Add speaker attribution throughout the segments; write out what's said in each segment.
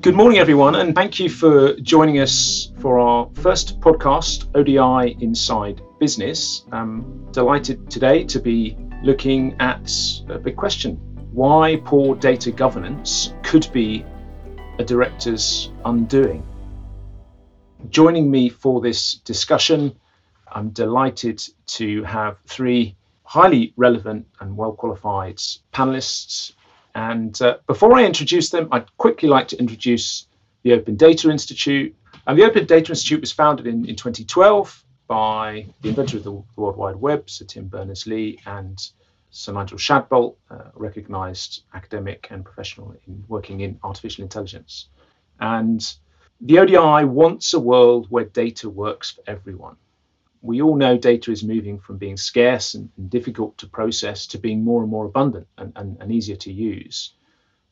Speaker 1: Good morning, everyone, and thank you for joining us for our first podcast, ODI Inside Business. I'm delighted today to be looking at a big question why poor data governance could be a director's undoing. Joining me for this discussion, I'm delighted to have three highly relevant and well qualified panelists and uh, before I introduce them, I'd quickly like to introduce the Open Data Institute. And the Open Data Institute was founded in, in 2012 by the inventor of the World Wide Web, Sir Tim Berners-Lee, and Sir Nigel Shadbolt, a recognized academic and professional in working in artificial intelligence. And the ODI wants a world where data works for everyone we all know data is moving from being scarce and, and difficult to process to being more and more abundant and, and, and, easier to use.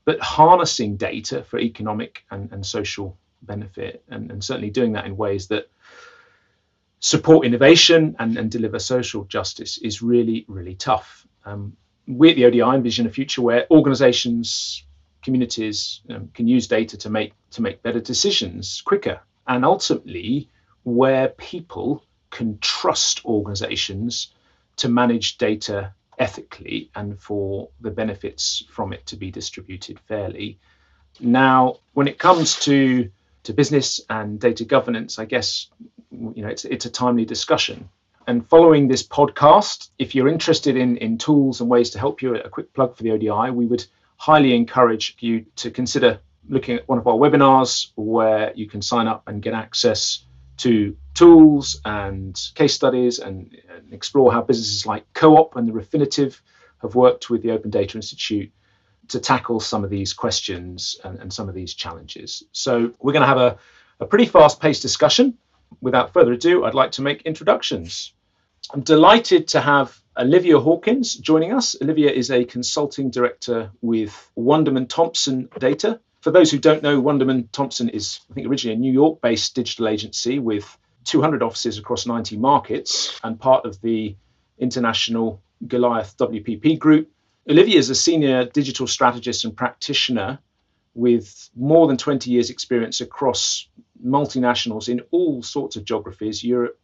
Speaker 1: But harnessing data for economic and, social benefit, and, certainly doing that in ways that support innovation and, and deliver social justice, is really, really tough. Um, we at the ODI envision a future where organizations, communities um, can use data to make to make better decisions quicker, and ultimately where people can trust organizations to manage data ethically and for the benefits from it to be distributed fairly. Now, when it comes to to business and data governance, I guess you know it's it's a timely discussion. And following this podcast, if you're interested in in tools and ways to help you, a quick plug for the ODI, we would highly encourage you to consider looking at one of our webinars where you can sign up and get access to tools and case studies and, and, explore how businesses like Co-op and the Refinitiv have worked with the Open Data Institute to tackle some of these questions and, and some of these challenges. So we're going to have a, a pretty fast-paced discussion. Without further ado, I'd like to make introductions. I'm delighted to have Olivia Hawkins joining us. Olivia is a consulting director with Wunderman Thompson Data, for those who don't know, Wunderman Thompson is, I think, originally a New York based digital agency with 200 offices across 90 markets and part of the international Goliath WPP group. Olivia is a senior digital strategist and practitioner with more than 20 years' experience across multinationals in all sorts of geographies Europe,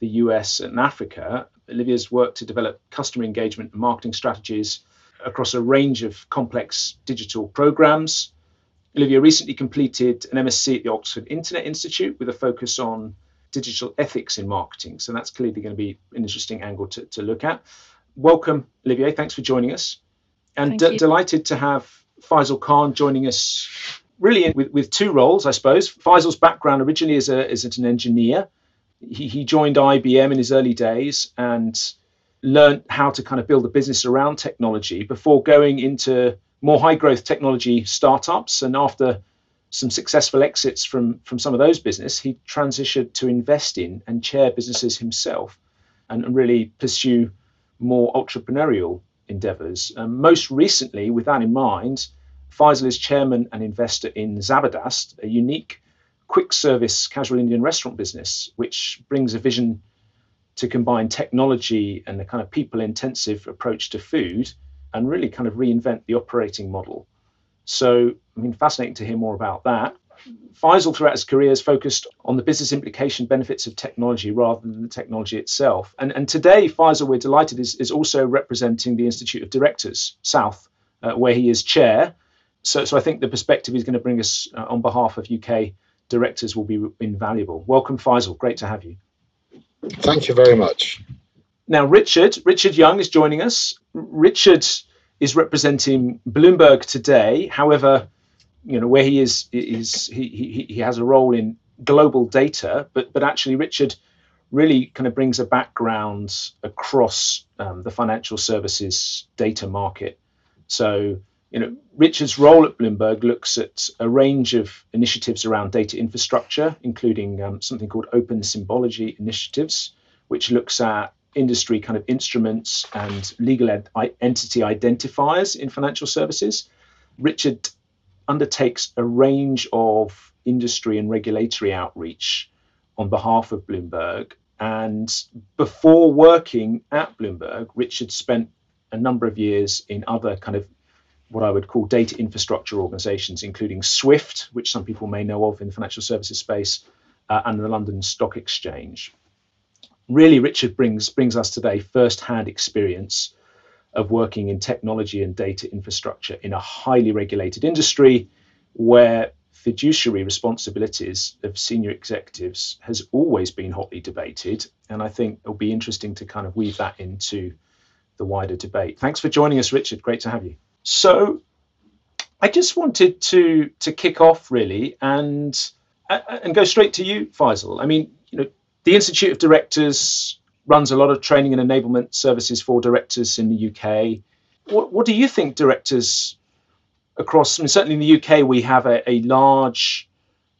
Speaker 1: the US, and Africa. Olivia's worked to develop customer engagement and marketing strategies across a range of complex digital programs Olivia recently completed an MSc at the Oxford Internet Institute with a focus on digital ethics in marketing. So that's clearly going to be an interesting angle to, to look at. Welcome, Olivia. Thanks for joining us. And d- delighted to have Faisal Khan joining us really with, with two roles, I suppose. Faisal's background originally is, a, is an engineer. He, he joined IBM in his early days and learned how to kind of build a business around technology before going into more high growth technology startups. And after some successful exits from, from some of those businesses, he transitioned to invest in and chair businesses himself and, really pursue more entrepreneurial endeavors. Um, most recently, with that in mind, Faisal is chairman and investor in Zabardast, a unique quick service casual Indian restaurant business, which brings a vision to combine technology and the kind of people intensive approach to food and really kind of reinvent the operating model. So, I mean, fascinating to hear more about that. Faisal, throughout his career, has focused on the business implication benefits of technology rather than the technology itself. And, and today, Faisal, we're delighted, is, is also representing the Institute of Directors, South, uh, where he is chair. So, so I think the perspective he's going to bring us uh, on behalf of UK directors will be invaluable. Welcome, Faisal. Great to have you.
Speaker 2: Thank you very much.
Speaker 1: Now, Richard, Richard Young is joining us. Richard is representing Bloomberg today. However, you know where he is is he, he, he has a role in global data, but but actually Richard really kind of brings a background across um, the financial services data market. So you know Richard's role at Bloomberg looks at a range of initiatives around data infrastructure, including um, something called Open Symbology initiatives, which looks at industry kind of instruments and legal ed- entity identifiers in financial services. Richard undertakes a range of industry and regulatory outreach on behalf of Bloomberg. And before working at Bloomberg, Richard spent a number of years in other kind of what I would call data infrastructure organizations, including SWIFT, which some people may know of in the financial services space, uh, and the London Stock Exchange. Really, Richard brings, brings us today first hand experience of working in technology and data infrastructure in a highly regulated industry where fiduciary responsibilities of senior executives has always been hotly debated. And I think it'll be interesting to kind of weave that into the wider debate. Thanks for joining us, Richard. Great to have you. So I just wanted to to kick off really and and go straight to you, Faisal. I mean, you know, the Institute of Directors runs a lot of training and enablement services for directors in the UK. What, what do you think directors across, I mean, certainly in the UK, we have a, a large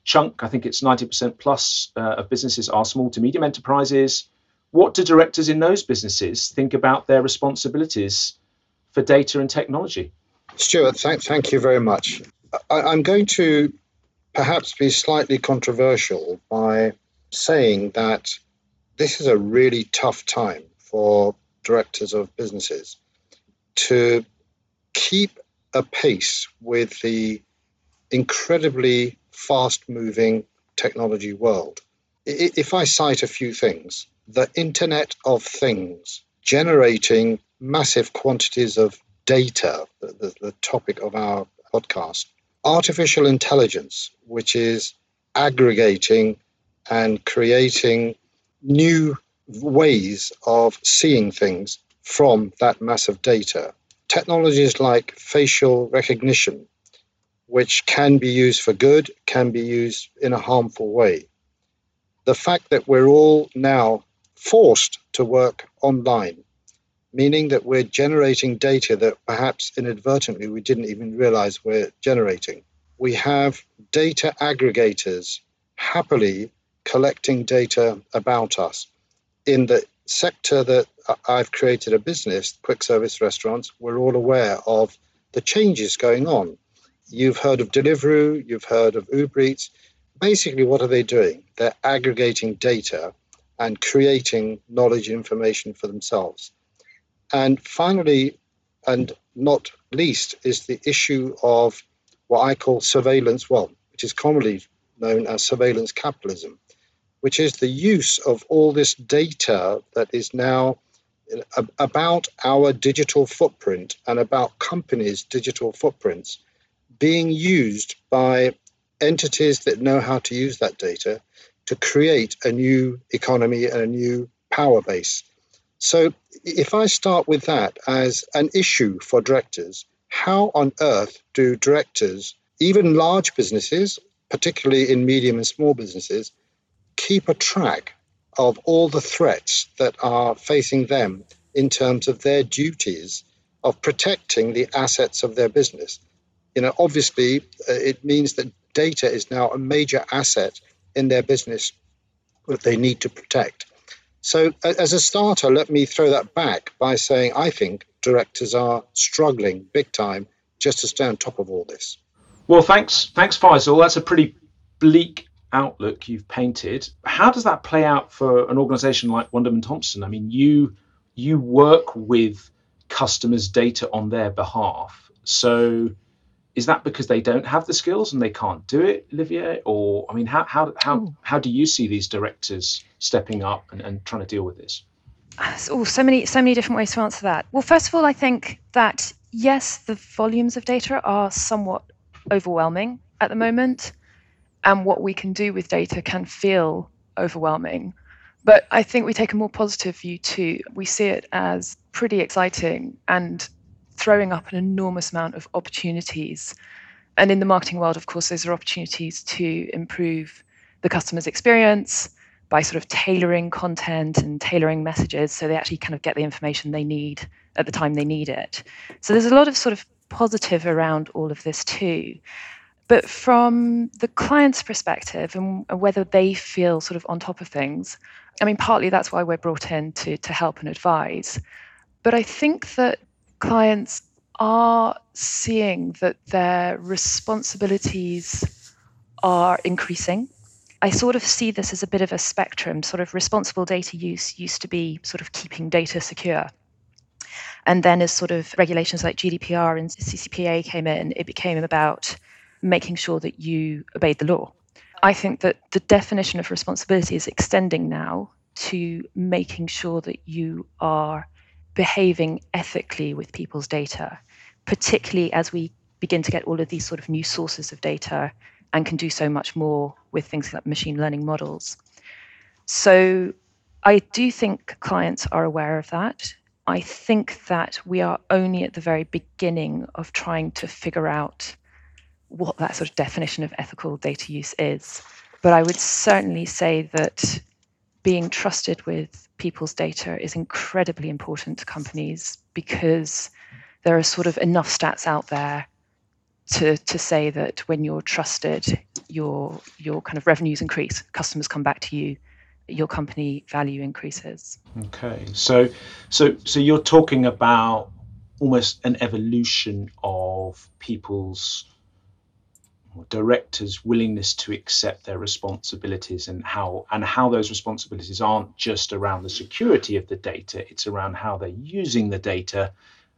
Speaker 1: chunk, I think it's 90% plus uh, of businesses are small to medium enterprises. What do directors in those businesses think about their responsibilities for data and technology?
Speaker 2: Stuart, thank, thank you very much. I, I'm going to perhaps be slightly controversial by saying that this is a really tough time for directors of businesses to keep a pace with the incredibly fast moving technology world. If I cite a few things, the Internet of Things generating massive quantities of data, the, the, the topic of our podcast, artificial intelligence, which is aggregating and creating new ways of seeing things from that mass of data technologies like facial recognition, which can be used for good, can be used in a harmful way. The fact that we're all now forced to work online, meaning that we're generating data that perhaps inadvertently we didn't even realize we're generating. We have data aggregators happily collecting data about us in the sector that I've created a business, quick service restaurants, we're all aware of the changes going on. You've heard of Deliveroo, you've heard of Uber Eats. Basically, what are they doing? They're aggregating data and creating knowledge and information for themselves. And finally, and not least, is the issue of what I call surveillance, well, which is commonly known as surveillance capitalism which is the use of all this data that is now uh, about our digital footprint and about companies' digital footprints being used by entities that know how to use that data to create a new economy and a new power base. So, if I start with that as an issue for directors, how on earth do directors, even large businesses, particularly in medium and small businesses, keep a track of all the threats that are facing them in terms of their duties of protecting the assets of their business. You know, obviously, uh, it means that data is now a major asset in their business that they need to protect. So, as a starter, let me throw that back by saying I think directors are struggling big time just to stay on top of all this.
Speaker 1: Well, thanks, thanks, Faisal. That's a pretty bleak outlook you've painted. How does that play out for an organization like Wunderman Thompson? I mean, you you work with customers' data on their behalf. So is that because they don't have the skills and they can't do it, Olivia? Or I mean, how how how, how do you see these directors stepping up and, and trying to deal with this?
Speaker 3: Oh, so many so many different ways to answer that. Well, first of all, I think that yes, the volumes of data are somewhat overwhelming at the moment and what we can do with data can feel overwhelming. But I think we take a more positive view too. We see it as pretty exciting and throwing up an enormous amount of opportunities. And in the marketing world, of course, those are opportunities to improve the customer's experience by sort of tailoring content and tailoring messages so they actually kind of get the information they need at the time they need it. So there's a lot of sort of positive around all of this too. But from the client's perspective and whether they feel sort of on top of things, I mean, partly that's why we're brought in to, to help and advise. But I think that clients are seeing that their responsibilities are increasing. I sort of see this as a bit of a spectrum. Sort of responsible data use used to be sort of keeping data secure. And then as sort of regulations like GDPR and CCPA came in, it became about making sure that you obeyed the law. I think that the definition of responsibility is extending now to making sure that you are behaving ethically with people's data, particularly as we begin to get all of these sort of new sources of data and can do so much more with things like machine learning models. So I do think clients are aware of that. I think that we are only at the very beginning of trying to figure out what that sort of definition of ethical data use is. But I would certainly say that being trusted with people's data is incredibly important to companies because there are sort of enough stats out there to to say that when you're trusted, your your kind of revenues increase, customers come back to you, your company value increases.
Speaker 1: Okay, so so so you're talking about almost an evolution of people's directors' willingness to accept their responsibilities and how and how those responsibilities aren't just around the security of the data; it's around how they're using the data.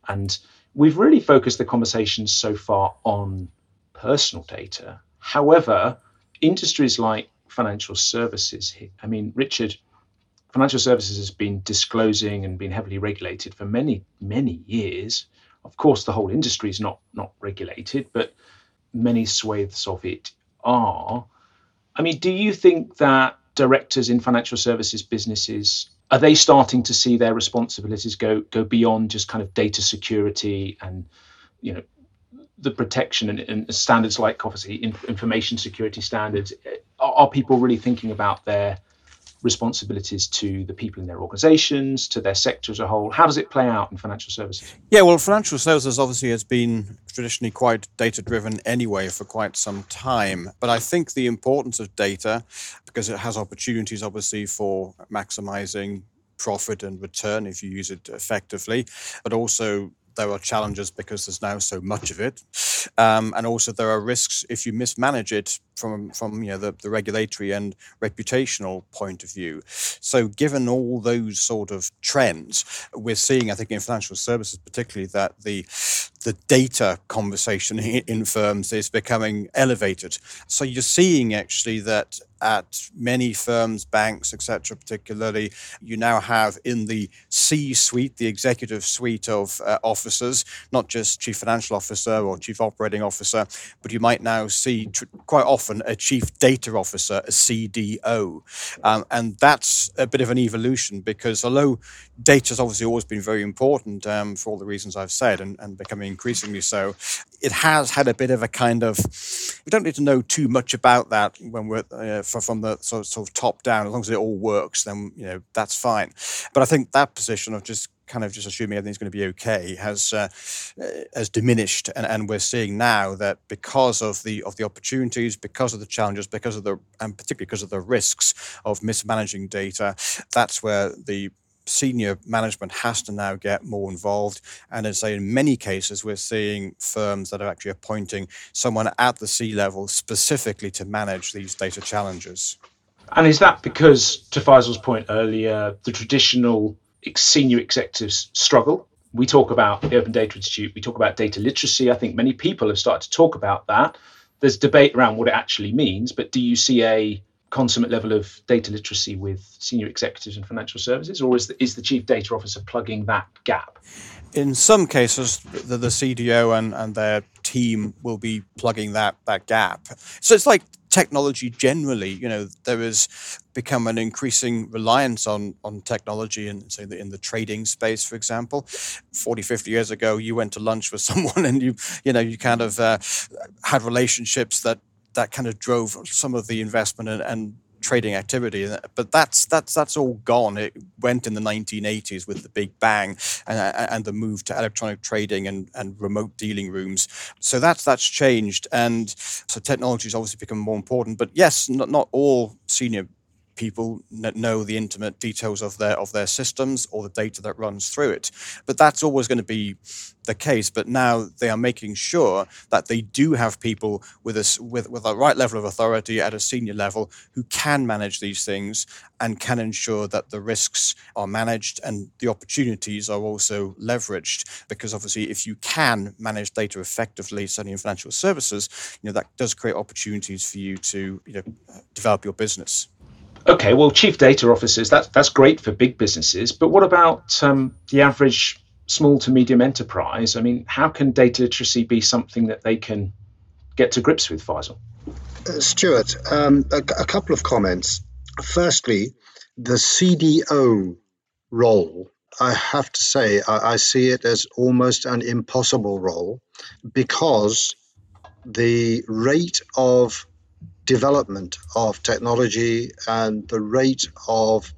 Speaker 1: And we've really focused the conversation so far on personal data. However, industries like financial services, I mean, Richard, financial services has been disclosing and been heavily regulated for many many years. Of course, the whole industry is not not regulated, but many swathes of it are. I mean, do you think that directors in financial services businesses are they starting to see their responsibilities go go beyond just kind of data security and you know the protection and, and standards like obviously information security standards are, are people really thinking about their responsibilities to the people in their organizations, to their sector as a whole? How does it play out in financial services?
Speaker 4: Yeah, well, financial services obviously has been traditionally quite data driven anyway for quite some time. But I think the importance of data, because it has opportunities obviously for maximizing profit and return if you use it effectively, but also there are challenges because there's now so much of it, um, and also there are risks if you mismanage it from from you know the, the regulatory and reputational point of view. So given all those sort of trends, we're seeing I think in financial services particularly that the the data conversation in firms is becoming elevated. So you're seeing actually that at many firms, banks, etc., particularly, you now have in the C suite, the executive suite of uh, officers, not just chief financial officer or chief operating officer, but you might now see tr- quite often a chief data officer, a CDO. Um, and that's a bit of an evolution because although data has obviously always been very important um, for all the reasons I've said and, and becoming increasingly so, it has had a bit of a kind of, we don't need to know too much about that when we're uh, from the sort of, sort of top down. As long as it all works, then you know that's fine. But I think that position of just kind of just assuming everything's going to be okay has uh, has diminished, and, and we're seeing now that because of the of the opportunities, because of the challenges, because of the and particularly because of the risks of mismanaging data, that's where the senior management has to now get more involved. And as I say, in many cases, we're seeing firms that are actually appointing someone at the C level specifically to manage these data challenges.
Speaker 1: And is that because, to Faisal's point earlier, the traditional senior executives struggle? We talk about the Open Data Institute, we talk about data literacy. I think many people have started to talk about that. There's debate around what it actually means, but do you see a consummate level of data literacy with senior executives in financial services, or is the, is the chief data officer plugging that gap?
Speaker 4: In some cases, the, the CDO and, and their team will be plugging that that gap. So it's like technology generally. You know, there has become an increasing reliance on on technology and say in the trading space, for example. 40, 50 years ago, you went to lunch with someone and you you know you kind of uh, had relationships that that kind of drove some of the investment and, and trading activity. But that's that's that's all gone. It went in the 1980s with the big bang and, and the move to electronic trading and, and remote dealing rooms. So that's that's changed, and so technology has obviously become more important. But yes, not not all senior people know the intimate details of their of their systems or the data that runs through it. But that's always going to be the case. But now they are making sure that they do have people with a with with the right level of authority at a senior level who can manage these things and can ensure that the risks are managed and the opportunities are also leveraged. Because obviously, if you can manage data effectively, certainly in financial services, you know that does create opportunities for you to you know develop your business.
Speaker 1: Okay, well, chief data officers that's that's great for big businesses, but what about um, the average small to medium enterprise? I mean, how can data literacy be something that they can get to grips with, Faisal?
Speaker 2: Uh, Stuart, um, a, a couple of comments. Firstly, the CDO role, I have to say, I, I see it as almost an impossible role because the rate of development of technology and the rate of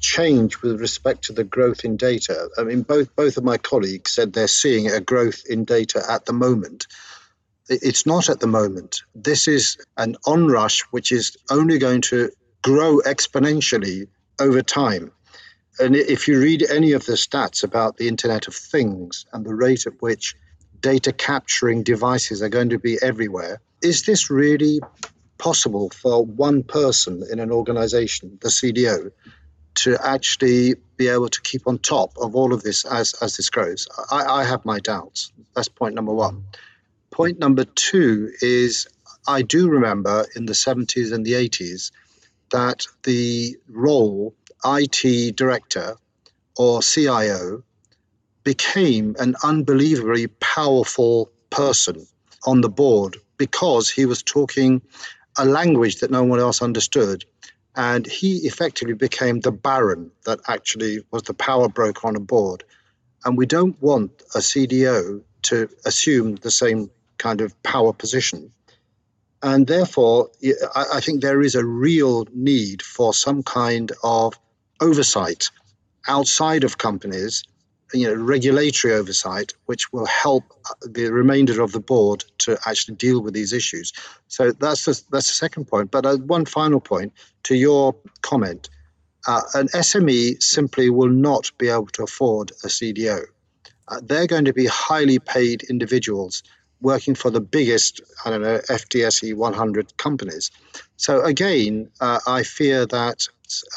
Speaker 2: change with respect to the growth in data. I mean, both both of my colleagues said they're seeing a growth in data at the moment. It's not at the moment. This is an onrush which is only going to grow exponentially over time. And if you read any of the stats about the Internet of Things and the rate at which data capturing devices are going to be everywhere, is this really possible for one person in an organization, the CDO, to actually be able to keep on top of all of this as, as this grows? I, I have my doubts. That's point number one. Point number two is I do remember in the 70s and the 80s that the role IT director or CIO became an unbelievably powerful person on the board because he was talking a language that no one else understood. And he effectively became the baron that actually was the power broker on a board. And we don't want a CDO to assume the same kind of power position. And therefore, I think there is a real need for some kind of oversight outside of companies you know, regulatory oversight, which will help the remainder of the board to actually deal with these issues. So that's the, that's the second point. But uh, one final point to your comment: uh, an SME simply will not be able to afford a CDO. Uh, they're going to be highly paid individuals working for the biggest, I don't know, FTSE 100 companies. So again, uh, I fear that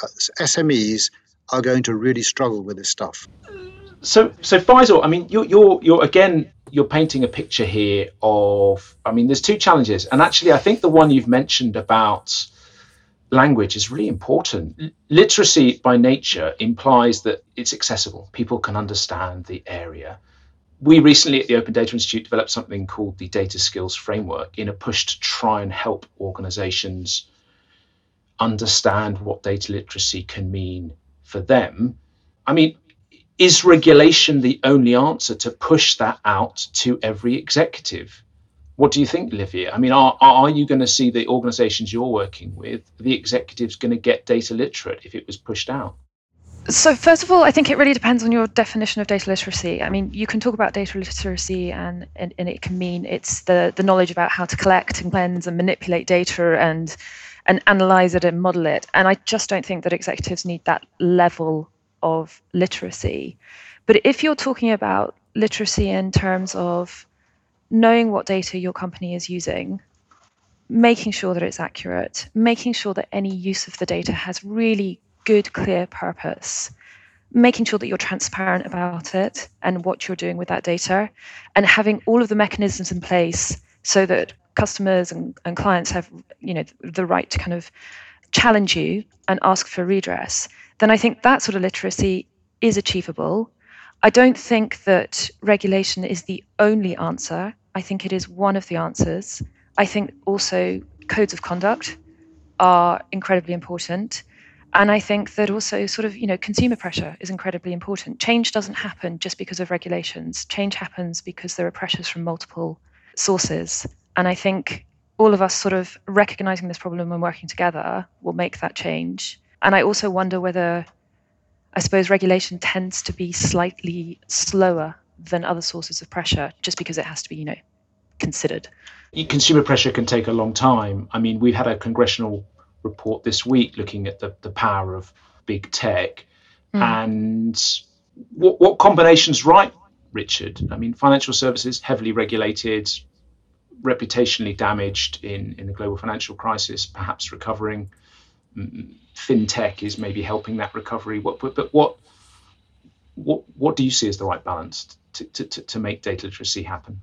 Speaker 2: uh, SMEs are going to really struggle with this stuff.
Speaker 1: So, so Faisal, I mean, you're, you're, you're again, you're painting a picture here of, I mean, there's two challenges, and actually, I think the one you've mentioned about language is really important. Mm. Literacy by nature implies that it's accessible; people can understand the area. We recently at the Open Data Institute developed something called the Data Skills Framework in a push to try and help organizations understand what data literacy can mean for them. I mean, is regulation the only answer to push that out to every executive? What do you think, Livia? I mean, are, are you going to see the organizations you're working with, the executives going to get data literate if it was pushed out?
Speaker 3: So, first of all, I think it really depends on your definition of data literacy. I mean, you can talk about data literacy, and, and, and it can mean it's the, the knowledge about how to collect and cleanse and manipulate data and and analyze it and model it. And I just don't think that executives need that level of literacy. But if you're talking about literacy in terms of knowing what data your company is using, making sure that it's accurate, making sure that any use of the data has really good, clear purpose, making sure that you're transparent about it and what you're doing with that data, and having all of the mechanisms in place so that customers and, and clients have you know the right to kind of challenge you and ask for redress then I think that sort of literacy is achievable. I don't think that regulation is the only answer. I think it is one of the answers. I think also codes of conduct are incredibly important. And I think that also sort of, you know, consumer pressure is incredibly important. Change doesn't happen just because of regulations. Change happens because there are pressures from multiple sources. And I think all of us sort of recognizing this problem and working together will make that change. And I also wonder whether, I suppose, regulation tends to be slightly slower than other sources of pressure just because it has to be, you know, considered.
Speaker 1: Consumer pressure can take a long time. I mean, we've had a congressional report this week looking at the, the power of big tech. Mm. And what, what combination's right, Richard? I mean, financial services heavily regulated, reputationally damaged in, in the global financial crisis, perhaps recovering. FinTech is maybe helping that recovery. What, but, but what, what, what do you see as the right balance to, to, to, make data literacy happen?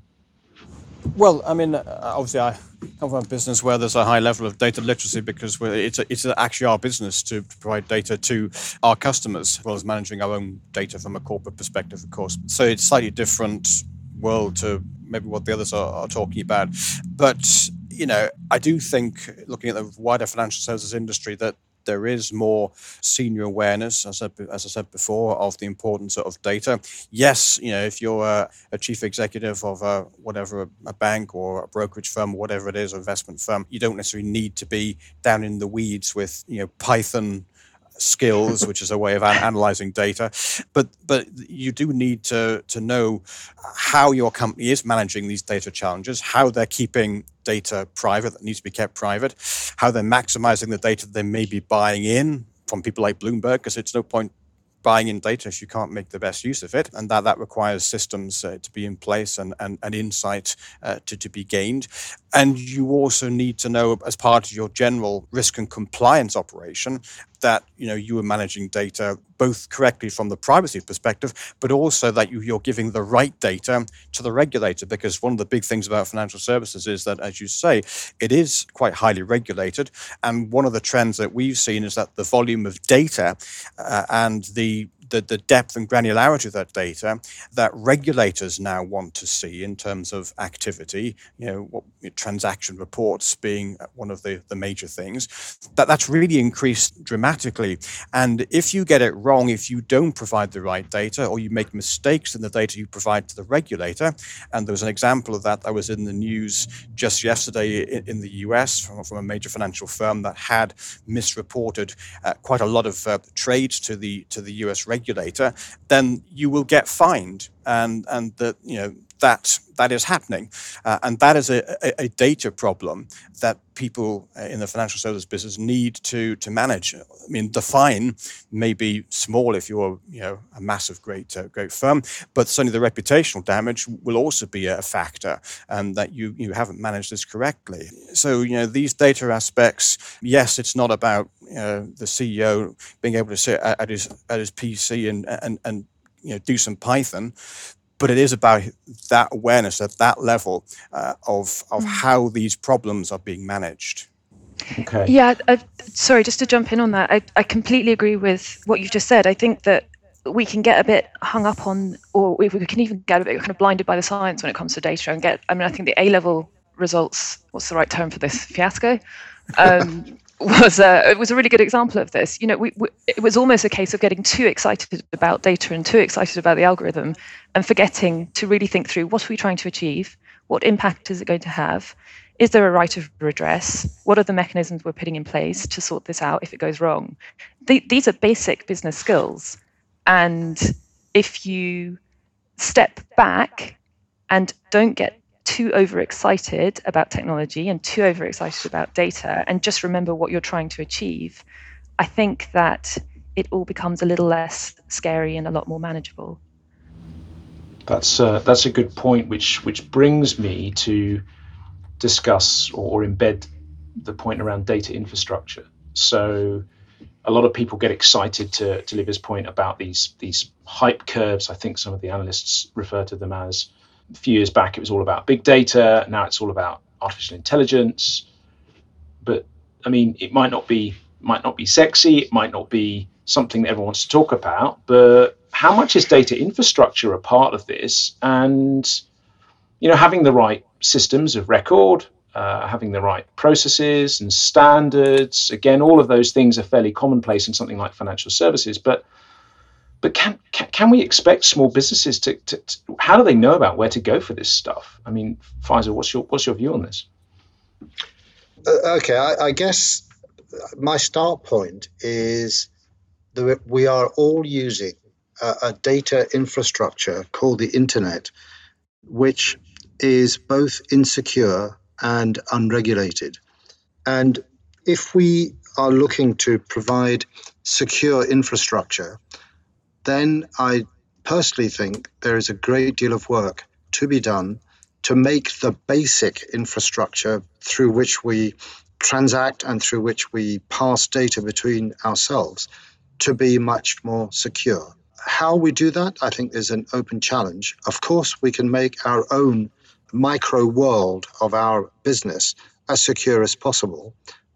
Speaker 4: Well, I mean, obviously, I come from a business where there's a high level of data literacy because it's a, it's actually our business to provide data to our customers, as well as managing our own data from a corporate perspective, of course. So it's slightly different world to maybe what the others are, are talking about, but you know, I do think looking at the wider financial services industry that there is more senior awareness, as I, as I said before, of the importance of data. Yes, you know, if you're a, a chief executive of a, whatever a bank or a brokerage firm, or whatever it is, investment firm, you don't necessarily need to be down in the weeds with you know Python skills, which is a way of an- analyzing data. But but you do need to to know how your company is managing these data challenges, how they're keeping data private that needs to be kept private, how they're maximizing the data that they may be buying in from people like Bloomberg, because it's no point buying in data if you can't make the best use of it. And that, that requires systems uh, to be in place and, and, and insight uh, to, to be gained. And you also need to know, as part of your general risk and compliance operation, that you know you are managing data both correctly from the privacy perspective, but also that you, you're giving the right data to the regulator. Because one of the big things about financial services is that, as you say, it is quite highly regulated. And one of the trends that we've seen is that the volume of data uh, and the the, the depth and granularity of that data that regulators now want to see in terms of activity, you know, what, transaction reports being one of the, the major things, that that's really increased dramatically. And if you get it wrong, if you don't provide the right data or you make mistakes in the data you provide to the regulator, and there was an example of that that was in the news just yesterday in, in the US from, from, a major financial firm that had misreported uh, quite a lot of uh, trades to the to the US regulator regulator, then you will get fined, and and that you know that that is happening, uh, and that is a, a, a, data problem that people uh, in the financial services business need to to manage. I mean, the fine may be small if you're you know a massive great uh, great firm, but certainly the reputational damage will also be a factor, and that you you haven't managed this correctly. So you know these data aspects. Yes, it's not about you know, the CEO being able to sit at his at his PC and and and you know do some Python, but it is about that awareness at that level uh, of of mm. how these problems are being managed.
Speaker 3: Okay. Yeah. Uh, sorry, just to jump in on that, I, I completely agree with what you've just said. I think that we can get a bit hung up on, or we can even get a bit kind of blinded by the science when it comes to data and get. I mean, I think the A level results. What's the right term for this fiasco? Um, was a it was a really good example of this. You know, we, we, it was almost a case of getting too excited about data and too excited about the algorithm, and forgetting to really think through what are we trying to achieve, what impact is it going to have, is there a right of redress, what are the mechanisms we're putting in place to sort this out if it goes wrong. The, these are basic business skills, and if you step back and don't get too overexcited about technology and too overexcited about data and just remember what you're trying to achieve, I think that it all becomes a little less scary and a lot more manageable.
Speaker 1: That's uh, that's a good point, which which brings me to discuss or, embed the point around data infrastructure. So a lot of people get excited to, to Livia's point about these these hype curves. I think some of the analysts refer to them as a few years back, it was all about big data. Now it's all about artificial intelligence. But I mean, it might not be might not be sexy. It might not be something that everyone wants to talk about. But how much is data infrastructure a part of this? And you know, having the right systems of record, uh, having the right processes and standards. Again, all of those things are fairly commonplace in something like financial services, but but can, can, we expect small businesses to, to, to, how do they know about where to go for this stuff? I mean, Faisal, what's your what's your view on this?
Speaker 2: Uh, okay, I, I, guess my start point is that we are all using a, a data infrastructure called the internet, which is both insecure and unregulated. And if we are looking to provide secure infrastructure, then I personally think there is a great deal of work to be done to make the basic infrastructure through which we transact and through which we pass data between ourselves to be much more secure. How we do that, I think, is an open challenge. Of course, we can make our own micro world of our business as secure as possible.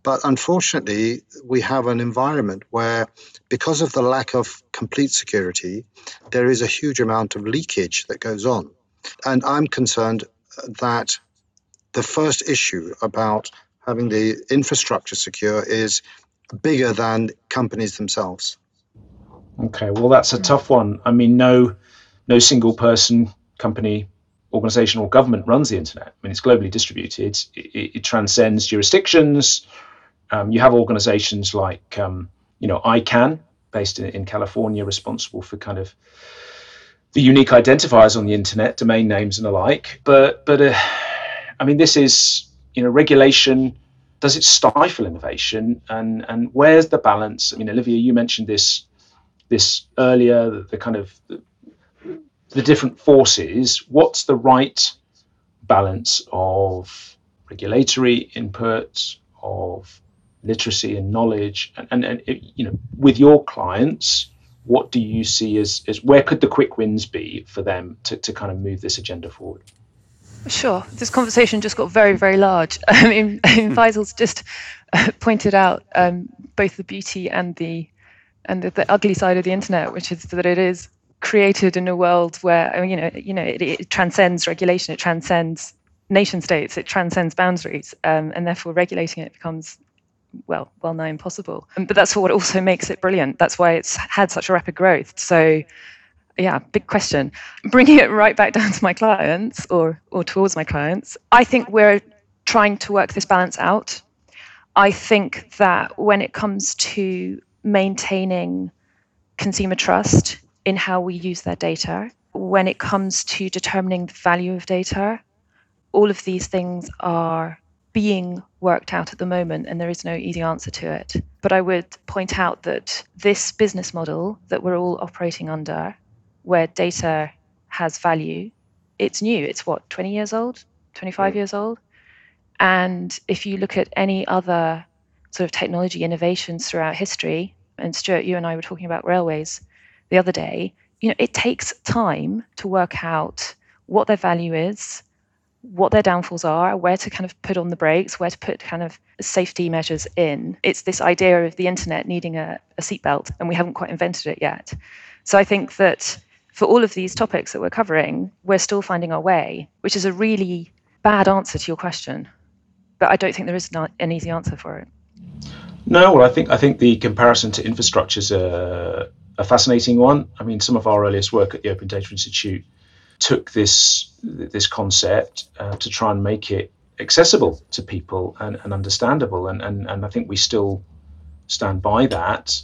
Speaker 2: But unfortunately, we have an environment where, because of the lack of complete security, there is a huge amount of leakage that goes on. And I'm concerned that the first issue about having the infrastructure secure is bigger than companies themselves.
Speaker 1: Okay, well, that's a tough one. I mean, no, no single person, company, organization, or government runs the internet. I mean, it's globally distributed. It, it transcends jurisdictions. Um, you have organizations like, um, you know, ICANN, based in, in California, responsible for kind of the unique identifiers on the internet, domain names and the like. But, but uh, I mean, this is, you know, regulation. Does it stifle innovation? And and where's the balance? I mean, Olivia, you mentioned this this earlier. The, the kind of the, the different forces. What's the right balance of regulatory input, of literacy and knowledge, and, and, and it, you know, with your clients, what do you see as, as where could the quick wins be for them to, to kind of move this agenda forward?
Speaker 3: Sure. This conversation just got very, very large. I mean, Faisal's just uh, pointed out um, both the beauty and the and the, the, ugly side of the internet, which is that it is created in a world where I mean, you know, you know, it, it transcends regulation, it transcends nation states, it transcends boundaries, um, and therefore regulating it becomes well, well nigh impossible. Um, but that's what also makes it brilliant. That's why it's had such a rapid growth. So yeah, big question. Bringing it right back down to my clients or or towards my clients, I think we're trying to work this balance out. I think that when it comes to maintaining consumer trust in how we use their data, when it comes to determining the value of data, all of these things are being worked out at the moment, and there is no easy answer to it. But I would point out that this business model that we're all operating under, where data has value, it's new. It's what, 20 years old, 25 mm. years old? And if you look at any other sort of technology innovations throughout history, and Stuart, you and I were talking about railways the other day, you know, it takes time to work out what their value is, what their downfalls are, where to kind of put on the brakes, where to put kind of safety measures in. It's this idea of the internet needing a, a seatbelt, and we haven't quite invented it yet. So I think that for all of these topics that we're covering, we're still finding our way, which is a really bad answer to your question. But I don't think there is an easy answer for it.
Speaker 1: No, well, I think I think the comparison to infrastructure is a, a fascinating one. I mean, some of our earliest work at the Open Data Institute took this this concept uh, to try and make it accessible to people and, and understandable. And, and and I think we still stand by that.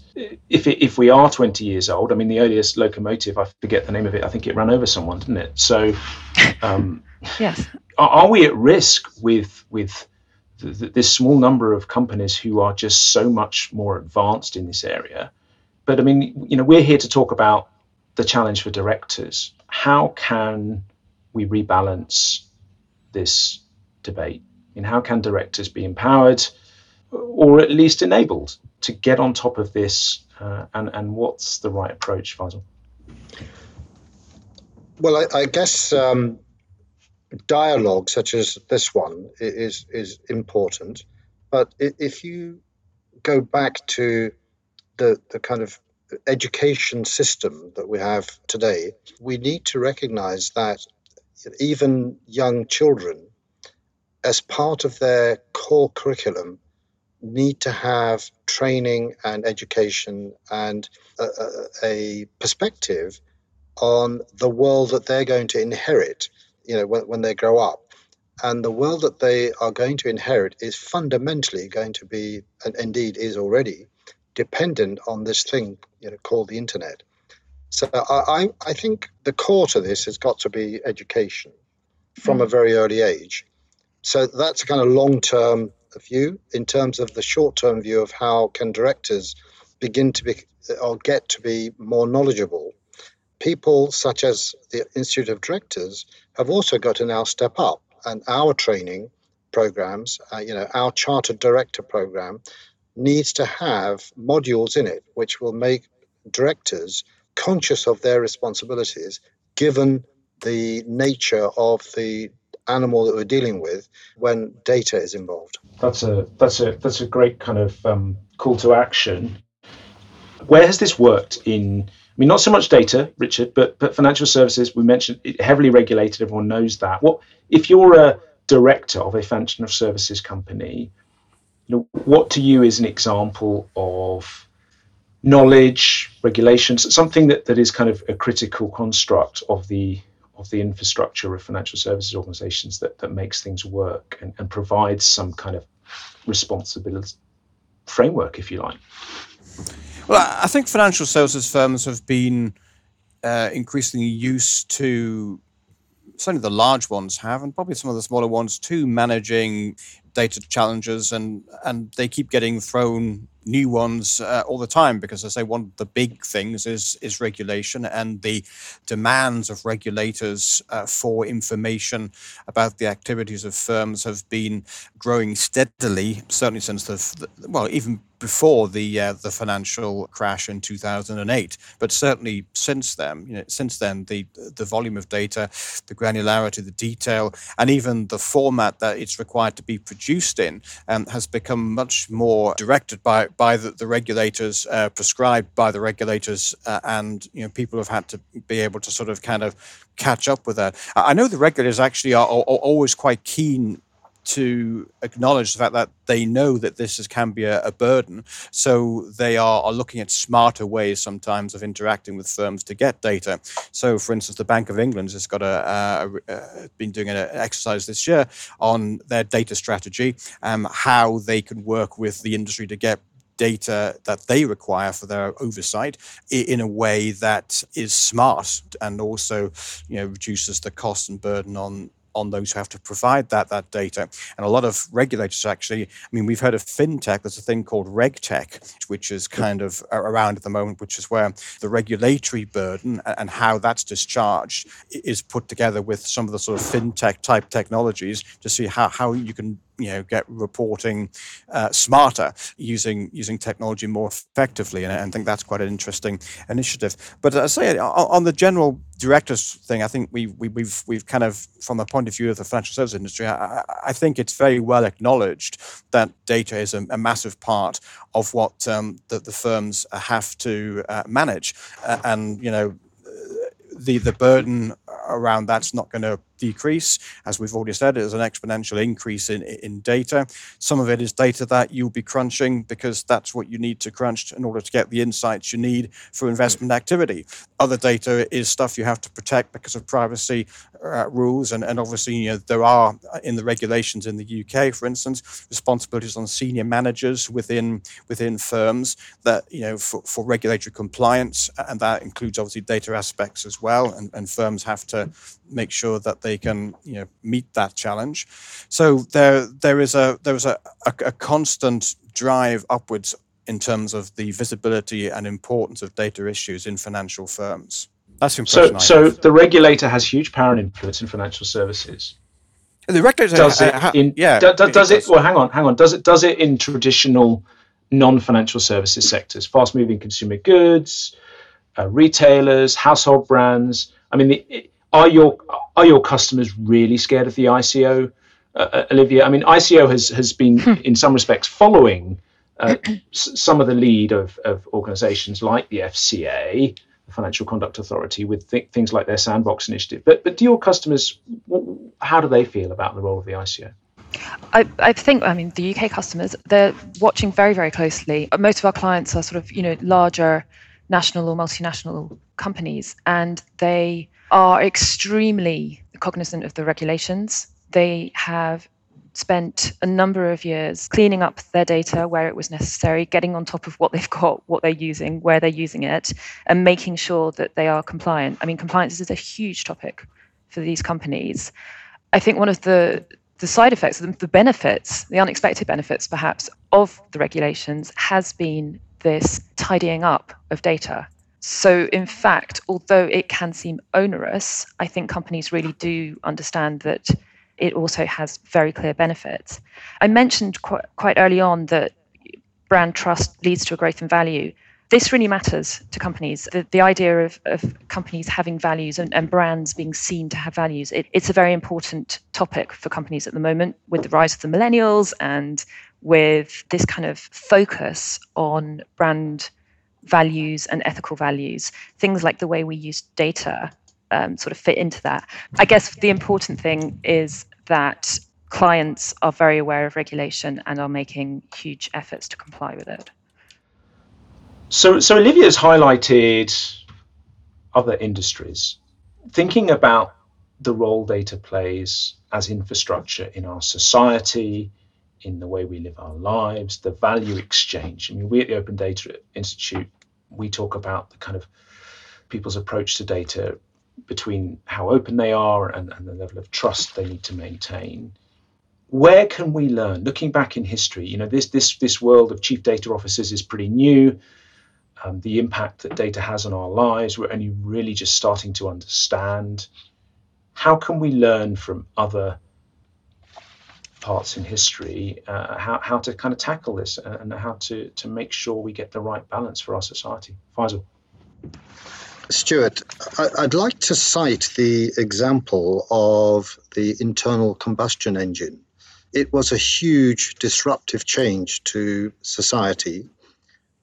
Speaker 1: If it, if we are 20 years old I mean the earliest locomotive I forget the name of it I think it ran over someone didn't it? So um,
Speaker 3: yes.
Speaker 1: are, are, we at risk with with this small number of companies who are just so much more advanced in this area? But I mean you know we're here to talk about the challenge for directors how can we rebalance this debate? And how can directors be empowered or at least enabled to get on top of this? Uh, and, and what's the right approach, Faisal?
Speaker 2: Well, I, I guess um, dialogue such as this one is is important. But if you go back to the the kind of education system that we have today, we need to recognize that even young children, as part of their core curriculum, need to have training and education and a, a, perspective on the world that they're going to inherit, you know, when, when they grow up. And the world that they are going to inherit is fundamentally going to be, and indeed is already, dependent on this thing you know, called the internet. So I, I think the core to this has got to be education from mm. a very early age. So that's a kind of long term view in terms of the short term view of how can directors begin to be or get to be more knowledgeable. People such as the Institute of Directors have also got to now step up, and our training programs, uh, you know, our chartered director program needs to have modules in it which will make directors conscious of their responsibilities given the nature of the animal that we're dealing with when data is involved.
Speaker 1: That's a that's a that's a great kind of um, call to action. Where has this worked in? I mean, not so much data, Richard, but but financial services. We mentioned it, heavily regulated. Everyone knows that. What if you're a director of a financial services company? You know, what to you is an example of knowledge, regulations, something that, that is kind of a critical construct of the of the infrastructure of financial services organizations that, that makes things work and, and provides some kind of responsibility framework, if you like.
Speaker 4: Well, I think financial services firms have been uh, increasingly used to, certainly the large ones have, and probably some of the smaller ones too, managing data challenges, and and they keep getting thrown new ones uh, all the time because, as I say, one of the big things is is regulation and the demands of regulators uh, for information about the activities of firms have been growing steadily, certainly since the well, even before the uh, the financial crash in 2008, but certainly since then, you know, since then the the volume of data, the granularity, the detail, and even the format that it's required to be produced in um, has become much more directed by by the, the regulators, uh, prescribed by the regulators, uh, and you know people have had to be able to sort of kind of catch up with that. I know the regulators actually are, are, are always quite keen to acknowledge the fact that they know that this is, can be a, a burden. So they are, are, looking at smarter ways sometimes of interacting with firms to get data. So, for instance, the Bank of England has got a, a, a been doing an exercise this year on their data strategy, um, how they can work with the industry to get data that they require for their oversight in a way that is smart and also you know reduces the cost and burden on on those who have to provide that that data. And a lot of regulators actually, I mean, we've heard of fintech. There's a thing called RegTech, which is kind of around at the moment, which is where the regulatory burden and how that's discharged is put together with some of the sort of fintech type technologies to see how, how you can you know get reporting uh, smarter using using technology more effectively and I think that's quite an interesting initiative. But I say on the general directors thing I think we, we we've we've kind of from the point of view of the financial services industry I, I think it's very well acknowledged that data is a, a massive part of what um, the, the firms have to uh, manage. Uh, and you know the the burden around that's not going to decrease. As we've already said, there's an exponential increase in, in data. Some of it is data that you'll be crunching because that's what you need to crunch in order to get the insights you need for investment activity. Other data is stuff you have to protect because of privacy uh, rules. And, and obviously, you know, there are uh, in the regulations in the UK, for instance, responsibilities on senior managers within within firms that, you know, for, for regulatory compliance. And that includes obviously data aspects as well. And, and firms have to make sure that they can you know meet that challenge. So there there is a there is a, a, a constant drive upwards in terms of the visibility and importance of data issues in financial firms. That's
Speaker 1: so. So the regulator has huge power and influence in financial services.
Speaker 4: The regulator
Speaker 1: does it ha- in yeah. Do, do, does it, it? Well, hang on, hang on. Does it does it in traditional non-financial services sectors, fast-moving consumer goods, uh, retailers, household brands? I mean, the, are your are your customers really scared of the ICO, uh, uh, Olivia? I mean, ICO has has been hmm. in some respects following uh, some of the lead of, of organisations like the FCA, the Financial Conduct Authority, with th- things like their Sandbox initiative. But but do your customers, how do they feel about the role of the ICO?
Speaker 3: I, I, think, I mean, the UK customers, they're watching very, very closely. Most of our clients are sort of, you know, larger national or multinational companies, and they are extremely cognizant of the regulations. They have spent a number of years cleaning up their data where it was necessary, getting on top of what they've got, what they're using, where they're using it, and making sure that they are compliant. I mean, compliance is a huge topic for these companies. I think one of the the side effects, the benefits, the unexpected benefits perhaps of the regulations has been this tidying up of data. So, in fact, although it can seem onerous, I think companies really do understand that it also has very clear benefits. I mentioned quite, quite early on that brand trust leads to a growth in value this really matters to companies. The, the idea of, of companies having values and, and brands being seen to have values, it, it's a very important topic for companies at the moment with the rise of the millennials and with this kind of focus on brand values and ethical values. Things like the way we use data um, sort of fit into that. I guess the important thing is that clients are very aware of regulation and are making huge efforts to comply with it.
Speaker 1: So, so Olivia's highlighted other industries. Thinking about the role data plays as infrastructure in our society, in the way we live our lives, the value exchange. I mean, we at the Open Data Institute, we talk about the kind of people's approach to data between how open they are and, and the level of trust they need to maintain. Where can we learn? Looking back in history, you know, this this this world of chief data officers is pretty new um, the impact that data has on our lives. We're only really just starting to understand. How can we learn from other parts in history uh, how, how to kind of tackle this and how to, to make sure we get the right balance for our society? Faisal.
Speaker 2: Stuart, I'd like to cite the example of the internal combustion engine. It was a huge disruptive change to society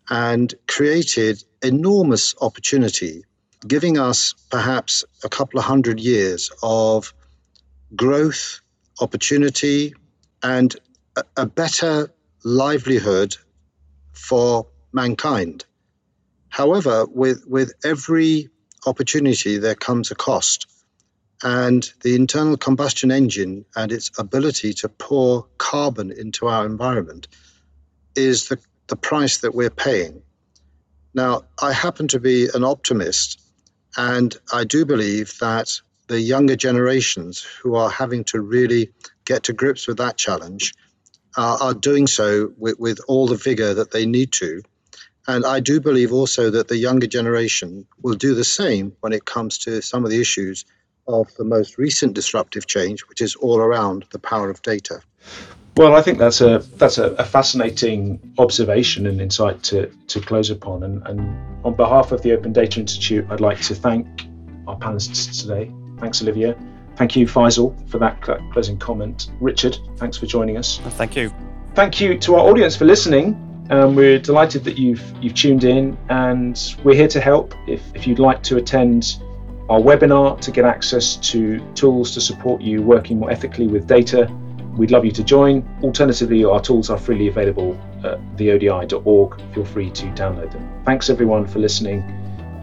Speaker 2: and created enormous opportunity, giving us perhaps a couple of hundred years of growth, opportunity, and a, a better livelihood for mankind. However, with, with every opportunity, there comes a cost. And the internal combustion engine and its ability to pour carbon into our environment is the the price that we're paying. Now, I happen to be an optimist, and I do believe that the younger generations who are having to really get to grips with that challenge uh, are doing so with, with all the vigor that they need to. And I do believe also that the younger generation will do the same when it comes to some of the issues of the most recent disruptive change, which is all around the power of data.
Speaker 1: Well, I think that's a that's a, a, fascinating observation and insight to, to close upon. And, and on behalf of the Open Data Institute, I'd like to thank our panelists today. Thanks, Olivia. Thank you, Faisal, for that closing comment. Richard, thanks for joining us.
Speaker 4: Thank you.
Speaker 1: Thank you to our audience for listening. Um, we're delighted that you've you've tuned in, and we're here to help. If if you'd like to attend our webinar to get access to tools to support you working more ethically with data We'd love you to join. Alternatively, our tools are freely available at theodi.org. Feel free to download them. Thanks everyone for listening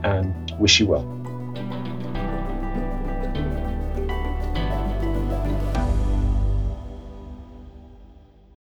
Speaker 1: and wish you well.